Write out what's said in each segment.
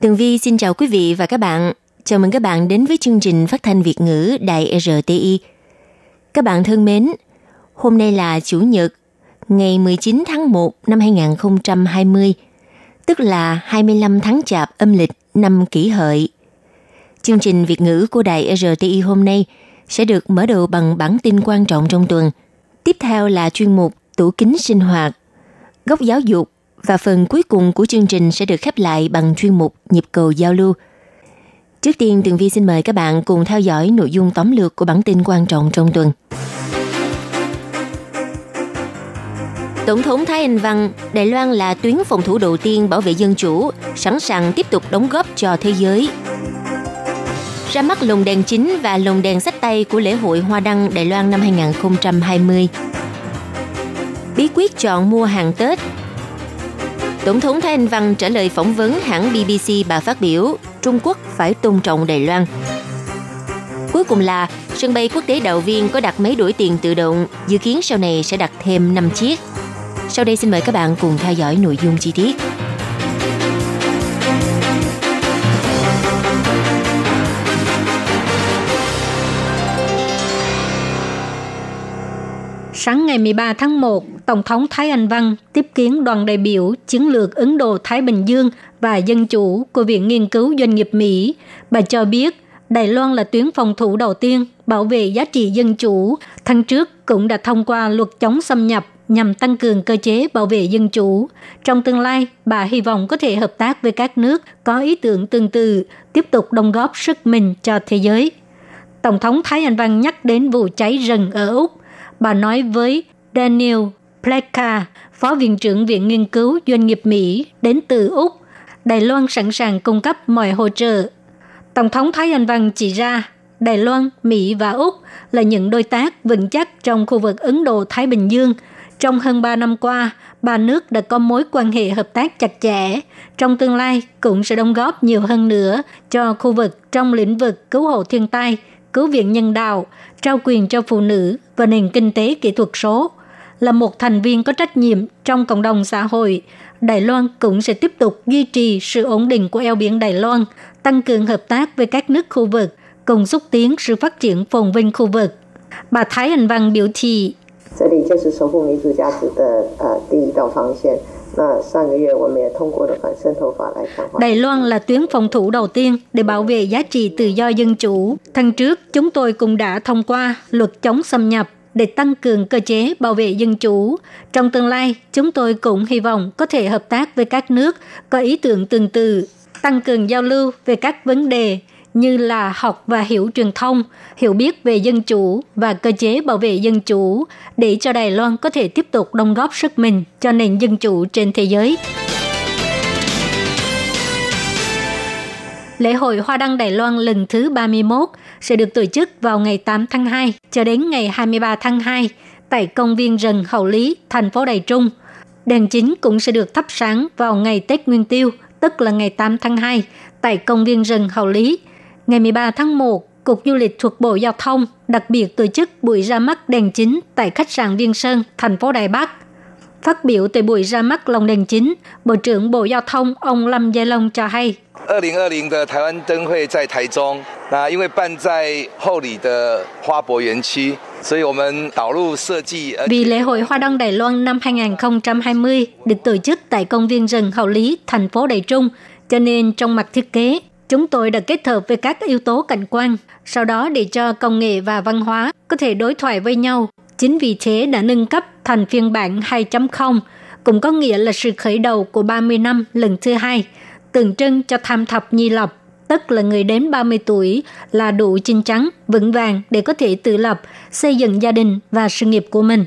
Tường Vi xin chào quý vị và các bạn. Chào mừng các bạn đến với chương trình phát thanh Việt ngữ Đài RTI. Các bạn thân mến, hôm nay là Chủ nhật, ngày 19 tháng 1 năm 2020, tức là 25 tháng Chạp âm lịch năm kỷ hợi. Chương trình Việt ngữ của Đài RTI hôm nay sẽ được mở đầu bằng bản tin quan trọng trong tuần. Tiếp theo là chuyên mục Tủ kính sinh hoạt, góc giáo dục và phần cuối cùng của chương trình sẽ được khép lại bằng chuyên mục nhịp cầu giao lưu. Trước tiên, Tường Vi xin mời các bạn cùng theo dõi nội dung tóm lược của bản tin quan trọng trong tuần. Tổng thống Thái Anh Văn, Đài Loan là tuyến phòng thủ đầu tiên bảo vệ dân chủ, sẵn sàng tiếp tục đóng góp cho thế giới. Ra mắt lồng đèn chính và lồng đèn sách tay của lễ hội Hoa Đăng Đài Loan năm 2020. Bí quyết chọn mua hàng Tết Tổng thống Thái Anh Văn trả lời phỏng vấn hãng BBC bà phát biểu Trung Quốc phải tôn trọng Đài Loan. Cuối cùng là sân bay quốc tế Đạo Viên có đặt máy đổi tiền tự động, dự kiến sau này sẽ đặt thêm 5 chiếc. Sau đây xin mời các bạn cùng theo dõi nội dung chi tiết. Sáng ngày 13 tháng 1, Tổng thống Thái Anh Văn tiếp kiến đoàn đại biểu chiến lược Ấn Độ-Thái Bình Dương và Dân Chủ của Viện Nghiên cứu Doanh nghiệp Mỹ. Bà cho biết Đài Loan là tuyến phòng thủ đầu tiên bảo vệ giá trị dân chủ. Tháng trước cũng đã thông qua luật chống xâm nhập nhằm tăng cường cơ chế bảo vệ dân chủ. Trong tương lai, bà hy vọng có thể hợp tác với các nước có ý tưởng tương tự, tiếp tục đóng góp sức mình cho thế giới. Tổng thống Thái Anh Văn nhắc đến vụ cháy rừng ở Úc. Bà nói với Daniel Pleka, Phó Viện trưởng Viện Nghiên cứu Doanh nghiệp Mỹ đến từ Úc, Đài Loan sẵn sàng cung cấp mọi hỗ trợ. Tổng thống Thái Anh Văn chỉ ra Đài Loan, Mỹ và Úc là những đối tác vững chắc trong khu vực Ấn Độ-Thái Bình Dương. Trong hơn 3 năm qua, ba nước đã có mối quan hệ hợp tác chặt chẽ. Trong tương lai cũng sẽ đóng góp nhiều hơn nữa cho khu vực trong lĩnh vực cứu hộ thiên tai, cứu viện nhân đạo, trao quyền cho phụ nữ và nền kinh tế kỹ thuật số là một thành viên có trách nhiệm trong cộng đồng xã hội, Đài Loan cũng sẽ tiếp tục duy trì sự ổn định của eo biển Đài Loan, tăng cường hợp tác với các nước khu vực, cùng xúc tiến sự phát triển phồn vinh khu vực. Bà Thái Anh Văn biểu thị, 这里就是守护民主价值的呃第一道防线。那上个月我们也通过了反渗透法来强化。 Đài Loan là tuyến phòng thủ đầu tiên để bảo vệ giá trị tự do dân chủ. Tháng trước, chúng tôi cũng đã thông qua luật chống xâm nhập để tăng cường cơ chế bảo vệ dân chủ. Trong tương lai, chúng tôi cũng hy vọng có thể hợp tác với các nước có ý tưởng tương tự, tăng cường giao lưu về các vấn đề như là học và hiểu truyền thông, hiểu biết về dân chủ và cơ chế bảo vệ dân chủ để cho Đài Loan có thể tiếp tục đóng góp sức mình cho nền dân chủ trên thế giới. Lễ hội Hoa Đăng Đài Loan lần thứ 31 sẽ được tổ chức vào ngày 8 tháng 2 cho đến ngày 23 tháng 2 tại công viên rừng Hậu Lý, thành phố Đài Trung. Đèn chính cũng sẽ được thắp sáng vào ngày Tết Nguyên Tiêu, tức là ngày 8 tháng 2, tại công viên rừng Hậu Lý. Ngày 13 tháng 1, Cục Du lịch thuộc Bộ Giao thông đặc biệt tổ chức buổi ra mắt đèn chính tại khách sạn Viên Sơn, thành phố Đài Bắc. Phát biểu tại buổi ra mắt lồng đèn chính, Bộ trưởng Bộ Giao thông ông Lâm Gia Long cho hay, 二零二零的台湾灯会在台中，那因为办在后里的花博园区，所以我们导入设计。而 Vì lễ hội Hoa Đăng Đài Loan năm 2020 được tổ chức tại công viên rừng Hậu Lý, thành phố Đài Trung, cho nên trong mặt thiết kế, chúng tôi đã kết hợp với các yếu tố cảnh quan, sau đó để cho công nghệ và văn hóa có thể đối thoại với nhau. Chính vì thế đã nâng cấp thành phiên bản 2.0, cũng có nghĩa là sự khởi đầu của 30 năm lần thứ hai, tượng trưng cho tham thập nhi lập, tức là người đến 30 tuổi là đủ chín chắn, vững vàng để có thể tự lập, xây dựng gia đình và sự nghiệp của mình.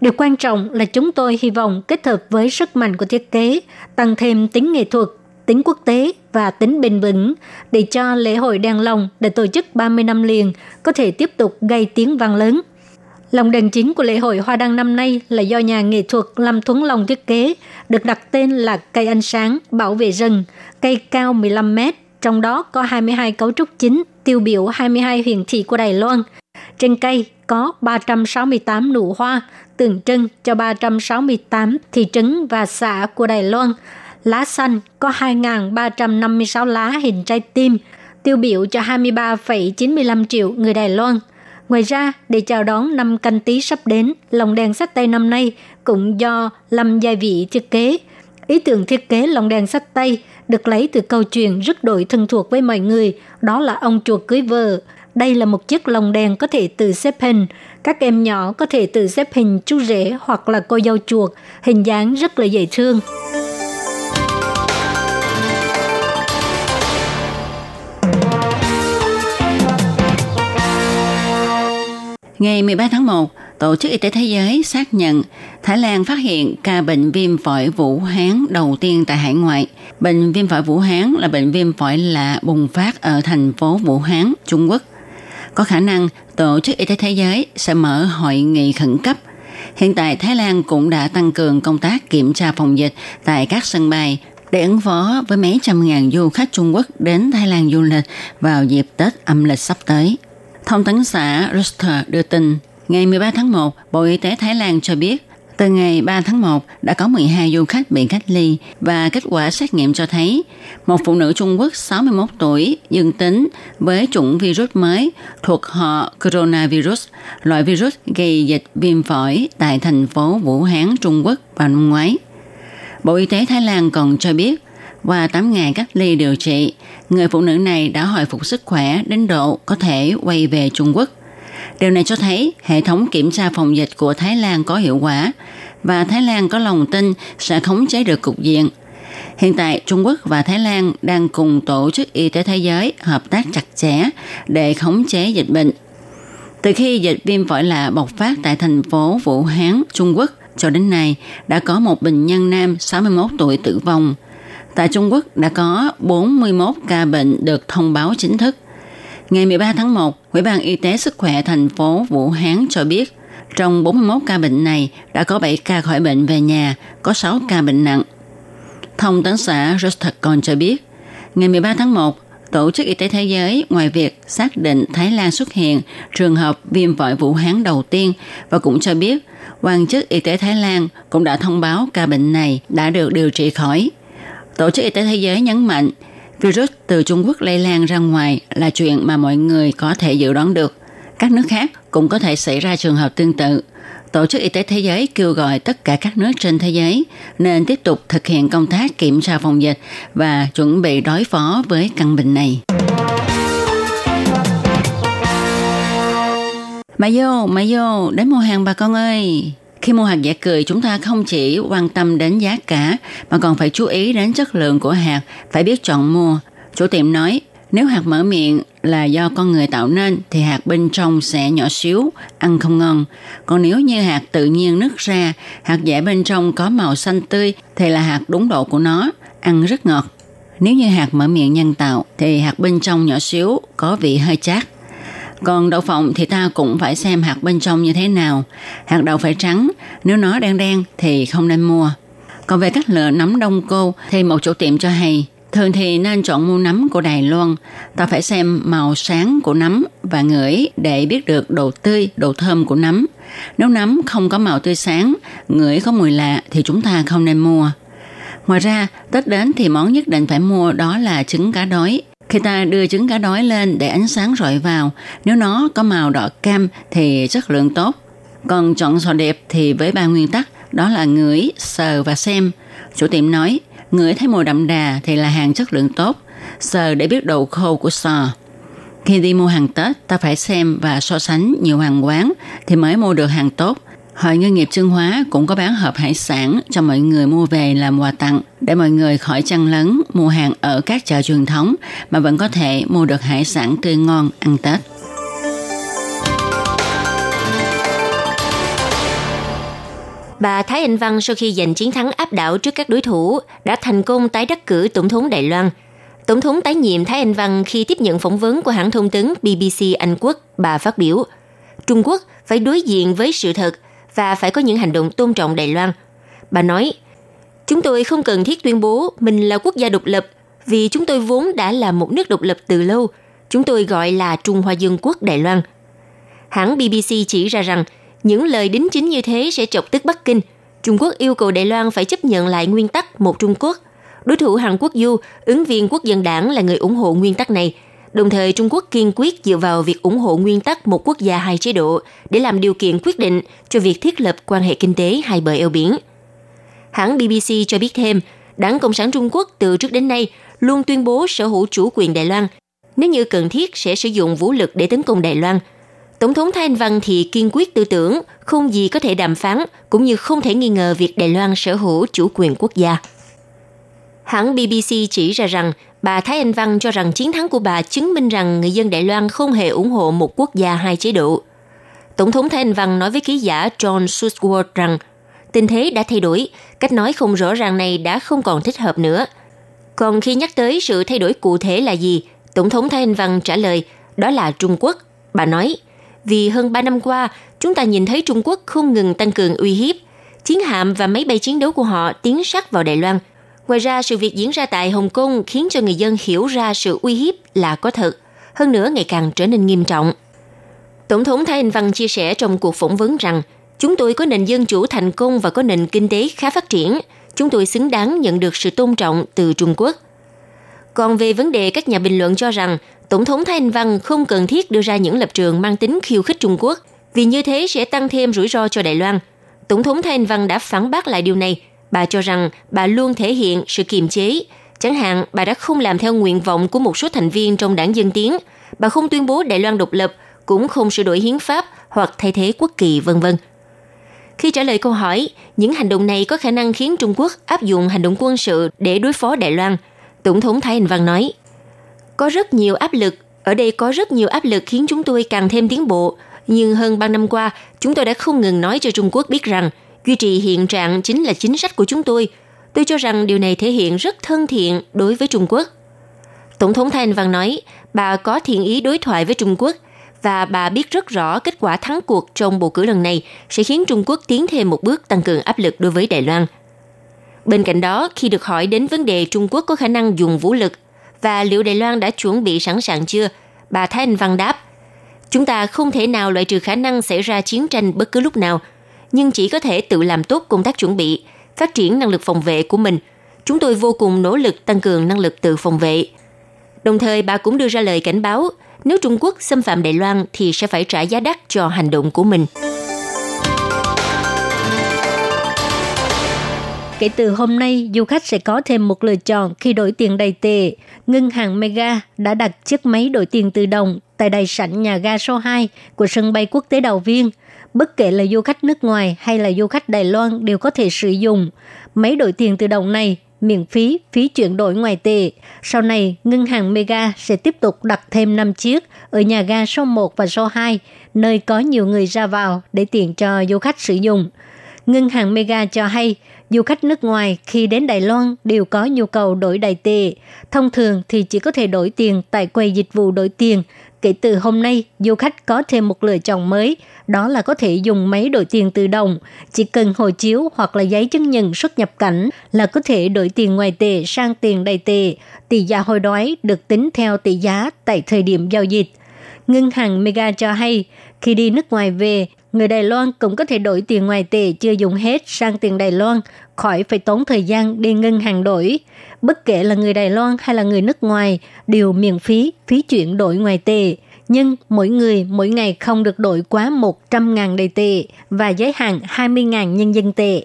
Điều quan trọng là chúng tôi hy vọng kết hợp với sức mạnh của thiết kế, tăng thêm tính nghệ thuật, tính quốc tế và tính bền vững để cho lễ hội đèn lồng để tổ chức 30 năm liền có thể tiếp tục gây tiếng vang lớn lòng đèn chính của lễ hội Hoa Đăng năm nay là do nhà nghệ thuật Lâm Thuấn Long thiết kế, được đặt tên là cây ánh sáng bảo vệ rừng, cây cao 15 mét, trong đó có 22 cấu trúc chính tiêu biểu 22 huyện thị của Đài Loan. Trên cây có 368 nụ hoa, tượng trưng cho 368 thị trấn và xã của Đài Loan. Lá xanh có 2.356 lá hình trái tim, tiêu biểu cho 23,95 triệu người Đài Loan. Ngoài ra, để chào đón năm canh tí sắp đến, lồng đèn sách tay năm nay cũng do Lâm Gia Vị thiết kế. Ý tưởng thiết kế lồng đèn sách tay được lấy từ câu chuyện rất đổi thân thuộc với mọi người, đó là ông chuột cưới vợ. Đây là một chiếc lồng đèn có thể tự xếp hình. Các em nhỏ có thể tự xếp hình chú rể hoặc là cô dâu chuột, hình dáng rất là dễ thương. Ngày 13 tháng 1, Tổ chức Y tế Thế giới xác nhận Thái Lan phát hiện ca bệnh viêm phổi Vũ Hán đầu tiên tại hải ngoại. Bệnh viêm phổi Vũ Hán là bệnh viêm phổi lạ bùng phát ở thành phố Vũ Hán, Trung Quốc. Có khả năng Tổ chức Y tế Thế giới sẽ mở hội nghị khẩn cấp. Hiện tại Thái Lan cũng đã tăng cường công tác kiểm tra phòng dịch tại các sân bay để ứng phó với mấy trăm ngàn du khách Trung Quốc đến Thái Lan du lịch vào dịp Tết âm lịch sắp tới. Thông tấn xã Reuters đưa tin, ngày 13 tháng 1, Bộ Y tế Thái Lan cho biết, từ ngày 3 tháng 1 đã có 12 du khách bị cách ly và kết quả xét nghiệm cho thấy một phụ nữ Trung Quốc 61 tuổi dương tính với chủng virus mới thuộc họ coronavirus, loại virus gây dịch viêm phổi tại thành phố Vũ Hán, Trung Quốc vào năm ngoái. Bộ Y tế Thái Lan còn cho biết và 8 ngày cách ly điều trị, người phụ nữ này đã hồi phục sức khỏe đến độ có thể quay về Trung Quốc. Điều này cho thấy hệ thống kiểm tra phòng dịch của Thái Lan có hiệu quả và Thái Lan có lòng tin sẽ khống chế được cục diện. Hiện tại, Trung Quốc và Thái Lan đang cùng Tổ chức Y tế Thế giới hợp tác chặt chẽ để khống chế dịch bệnh. Từ khi dịch viêm phổi lạ bộc phát tại thành phố Vũ Hán, Trung Quốc, cho đến nay đã có một bệnh nhân nam 61 tuổi tử vong. Tại Trung Quốc đã có 41 ca bệnh được thông báo chính thức. Ngày 13 tháng 1, Ủy ban Y tế Sức khỏe thành phố Vũ Hán cho biết, trong 41 ca bệnh này đã có 7 ca khỏi bệnh về nhà, có 6 ca bệnh nặng. Thông tấn xã Reuters còn cho biết, ngày 13 tháng 1, Tổ chức Y tế Thế giới ngoài việc xác định Thái Lan xuất hiện trường hợp viêm phổi Vũ Hán đầu tiên và cũng cho biết quan chức y tế Thái Lan cũng đã thông báo ca bệnh này đã được điều trị khỏi. Tổ chức Y tế Thế giới nhấn mạnh, virus từ Trung Quốc lây lan ra ngoài là chuyện mà mọi người có thể dự đoán được. Các nước khác cũng có thể xảy ra trường hợp tương tự. Tổ chức Y tế Thế giới kêu gọi tất cả các nước trên thế giới nên tiếp tục thực hiện công tác kiểm tra phòng dịch và chuẩn bị đối phó với căn bệnh này. Mà vô, mà vô, đến mua hàng bà con ơi! Khi mua hạt giả cười, chúng ta không chỉ quan tâm đến giá cả, mà còn phải chú ý đến chất lượng của hạt, phải biết chọn mua. Chủ tiệm nói, nếu hạt mở miệng là do con người tạo nên thì hạt bên trong sẽ nhỏ xíu, ăn không ngon. Còn nếu như hạt tự nhiên nứt ra, hạt dẻ bên trong có màu xanh tươi thì là hạt đúng độ của nó, ăn rất ngọt. Nếu như hạt mở miệng nhân tạo thì hạt bên trong nhỏ xíu, có vị hơi chát. Còn đậu phộng thì ta cũng phải xem hạt bên trong như thế nào. Hạt đậu phải trắng, nếu nó đen đen thì không nên mua. Còn về cách lựa nấm đông cô thì một chủ tiệm cho hay, thường thì nên chọn mua nấm của Đài Loan. Ta phải xem màu sáng của nấm và ngửi để biết được độ tươi, độ thơm của nấm. Nếu nấm không có màu tươi sáng, ngửi có mùi lạ thì chúng ta không nên mua. Ngoài ra, Tết đến thì món nhất định phải mua đó là trứng cá đói. Khi ta đưa trứng cá đói lên để ánh sáng rọi vào, nếu nó có màu đỏ cam thì chất lượng tốt. Còn chọn sò đẹp thì với ba nguyên tắc đó là ngửi, sờ và xem. Chủ tiệm nói, ngửi thấy mùi đậm đà thì là hàng chất lượng tốt, sờ để biết độ khô của sò. Khi đi mua hàng Tết, ta phải xem và so sánh nhiều hàng quán thì mới mua được hàng tốt. Hội Ngư nghiệp Trương Hóa cũng có bán hộp hải sản cho mọi người mua về làm quà tặng để mọi người khỏi chăn lấn mua hàng ở các chợ truyền thống mà vẫn có thể mua được hải sản tươi ngon ăn Tết. Bà Thái Anh Văn sau khi giành chiến thắng áp đảo trước các đối thủ đã thành công tái đắc cử tổng thống Đài Loan. Tổng thống tái nhiệm Thái Anh Văn khi tiếp nhận phỏng vấn của hãng thông tấn BBC Anh Quốc, bà phát biểu Trung Quốc phải đối diện với sự thật và phải có những hành động tôn trọng Đài Loan. Bà nói, chúng tôi không cần thiết tuyên bố mình là quốc gia độc lập vì chúng tôi vốn đã là một nước độc lập từ lâu. Chúng tôi gọi là Trung Hoa Dân Quốc Đài Loan. Hãng BBC chỉ ra rằng những lời đính chính như thế sẽ chọc tức Bắc Kinh. Trung Quốc yêu cầu Đài Loan phải chấp nhận lại nguyên tắc một Trung Quốc. Đối thủ Hàn Quốc Du, ứng viên quốc dân đảng là người ủng hộ nguyên tắc này. Đồng thời Trung Quốc kiên quyết dựa vào việc ủng hộ nguyên tắc một quốc gia hai chế độ để làm điều kiện quyết định cho việc thiết lập quan hệ kinh tế hai bờ eo biển. Hãng BBC cho biết thêm, Đảng Cộng sản Trung Quốc từ trước đến nay luôn tuyên bố sở hữu chủ quyền Đài Loan. Nếu như cần thiết sẽ sử dụng vũ lực để tấn công Đài Loan – Tổng thống Thái Anh Văn thì kiên quyết tư tưởng không gì có thể đàm phán, cũng như không thể nghi ngờ việc Đài Loan sở hữu chủ quyền quốc gia. Hãng BBC chỉ ra rằng bà Thái Anh Văn cho rằng chiến thắng của bà chứng minh rằng người dân Đài Loan không hề ủng hộ một quốc gia hai chế độ. Tổng thống Thái Anh Văn nói với ký giả John Susworth rằng tình thế đã thay đổi, cách nói không rõ ràng này đã không còn thích hợp nữa. Còn khi nhắc tới sự thay đổi cụ thể là gì, Tổng thống Thái Anh Văn trả lời đó là Trung Quốc. Bà nói, vì hơn 3 năm qua, chúng ta nhìn thấy Trung Quốc không ngừng tăng cường uy hiếp. Chiến hạm và máy bay chiến đấu của họ tiến sát vào Đài Loan. Ngoài ra, sự việc diễn ra tại Hồng Kông khiến cho người dân hiểu ra sự uy hiếp là có thật, hơn nữa ngày càng trở nên nghiêm trọng. Tổng thống Thái Anh Văn chia sẻ trong cuộc phỏng vấn rằng, chúng tôi có nền dân chủ thành công và có nền kinh tế khá phát triển. Chúng tôi xứng đáng nhận được sự tôn trọng từ Trung Quốc. Còn về vấn đề các nhà bình luận cho rằng Tổng thống Thái Anh Văn không cần thiết đưa ra những lập trường mang tính khiêu khích Trung Quốc, vì như thế sẽ tăng thêm rủi ro cho Đài Loan. Tổng thống Thái Anh Văn đã phản bác lại điều này. Bà cho rằng bà luôn thể hiện sự kiềm chế. Chẳng hạn, bà đã không làm theo nguyện vọng của một số thành viên trong đảng Dân Tiến. Bà không tuyên bố Đài Loan độc lập, cũng không sửa đổi hiến pháp hoặc thay thế quốc kỳ, vân vân. Khi trả lời câu hỏi, những hành động này có khả năng khiến Trung Quốc áp dụng hành động quân sự để đối phó Đài Loan, Tổng thống Thái Anh Văn nói – có rất nhiều áp lực, ở đây có rất nhiều áp lực khiến chúng tôi càng thêm tiến bộ. Nhưng hơn 3 năm qua, chúng tôi đã không ngừng nói cho Trung Quốc biết rằng duy trì hiện trạng chính là chính sách của chúng tôi. Tôi cho rằng điều này thể hiện rất thân thiện đối với Trung Quốc. Tổng thống Thanh Văn nói, bà có thiện ý đối thoại với Trung Quốc và bà biết rất rõ kết quả thắng cuộc trong bầu cử lần này sẽ khiến Trung Quốc tiến thêm một bước tăng cường áp lực đối với Đài Loan. Bên cạnh đó, khi được hỏi đến vấn đề Trung Quốc có khả năng dùng vũ lực và liệu Đài Loan đã chuẩn bị sẵn sàng chưa? Bà Thái Anh Văn đáp, chúng ta không thể nào loại trừ khả năng xảy ra chiến tranh bất cứ lúc nào, nhưng chỉ có thể tự làm tốt công tác chuẩn bị, phát triển năng lực phòng vệ của mình. Chúng tôi vô cùng nỗ lực tăng cường năng lực tự phòng vệ. Đồng thời bà cũng đưa ra lời cảnh báo, nếu Trung Quốc xâm phạm Đài Loan thì sẽ phải trả giá đắt cho hành động của mình. Kể từ hôm nay, du khách sẽ có thêm một lựa chọn khi đổi tiền đầy tệ. Ngân hàng Mega đã đặt chiếc máy đổi tiền tự động tại đài sảnh nhà ga số 2 của sân bay quốc tế Đào Viên. Bất kể là du khách nước ngoài hay là du khách Đài Loan đều có thể sử dụng. Máy đổi tiền tự động này miễn phí phí chuyển đổi ngoại tệ. Sau này, ngân hàng Mega sẽ tiếp tục đặt thêm 5 chiếc ở nhà ga số 1 và số 2, nơi có nhiều người ra vào để tiện cho du khách sử dụng. Ngân hàng Mega cho hay, du khách nước ngoài khi đến Đài Loan đều có nhu cầu đổi đại tệ. Thông thường thì chỉ có thể đổi tiền tại quầy dịch vụ đổi tiền. Kể từ hôm nay, du khách có thêm một lựa chọn mới, đó là có thể dùng máy đổi tiền tự động. Chỉ cần hộ chiếu hoặc là giấy chứng nhận xuất nhập cảnh là có thể đổi tiền ngoài tệ sang tiền đầy tệ. Tỷ giá hồi đoái được tính theo tỷ giá tại thời điểm giao dịch. Ngân hàng Mega cho hay, khi đi nước ngoài về, người Đài Loan cũng có thể đổi tiền ngoài tệ chưa dùng hết sang tiền Đài Loan, khỏi phải tốn thời gian đi ngân hàng đổi. Bất kể là người Đài Loan hay là người nước ngoài, đều miễn phí, phí chuyển đổi ngoài tệ. Nhưng mỗi người mỗi ngày không được đổi quá 100.000 đầy tệ và giới hạn 20.000 nhân dân tệ.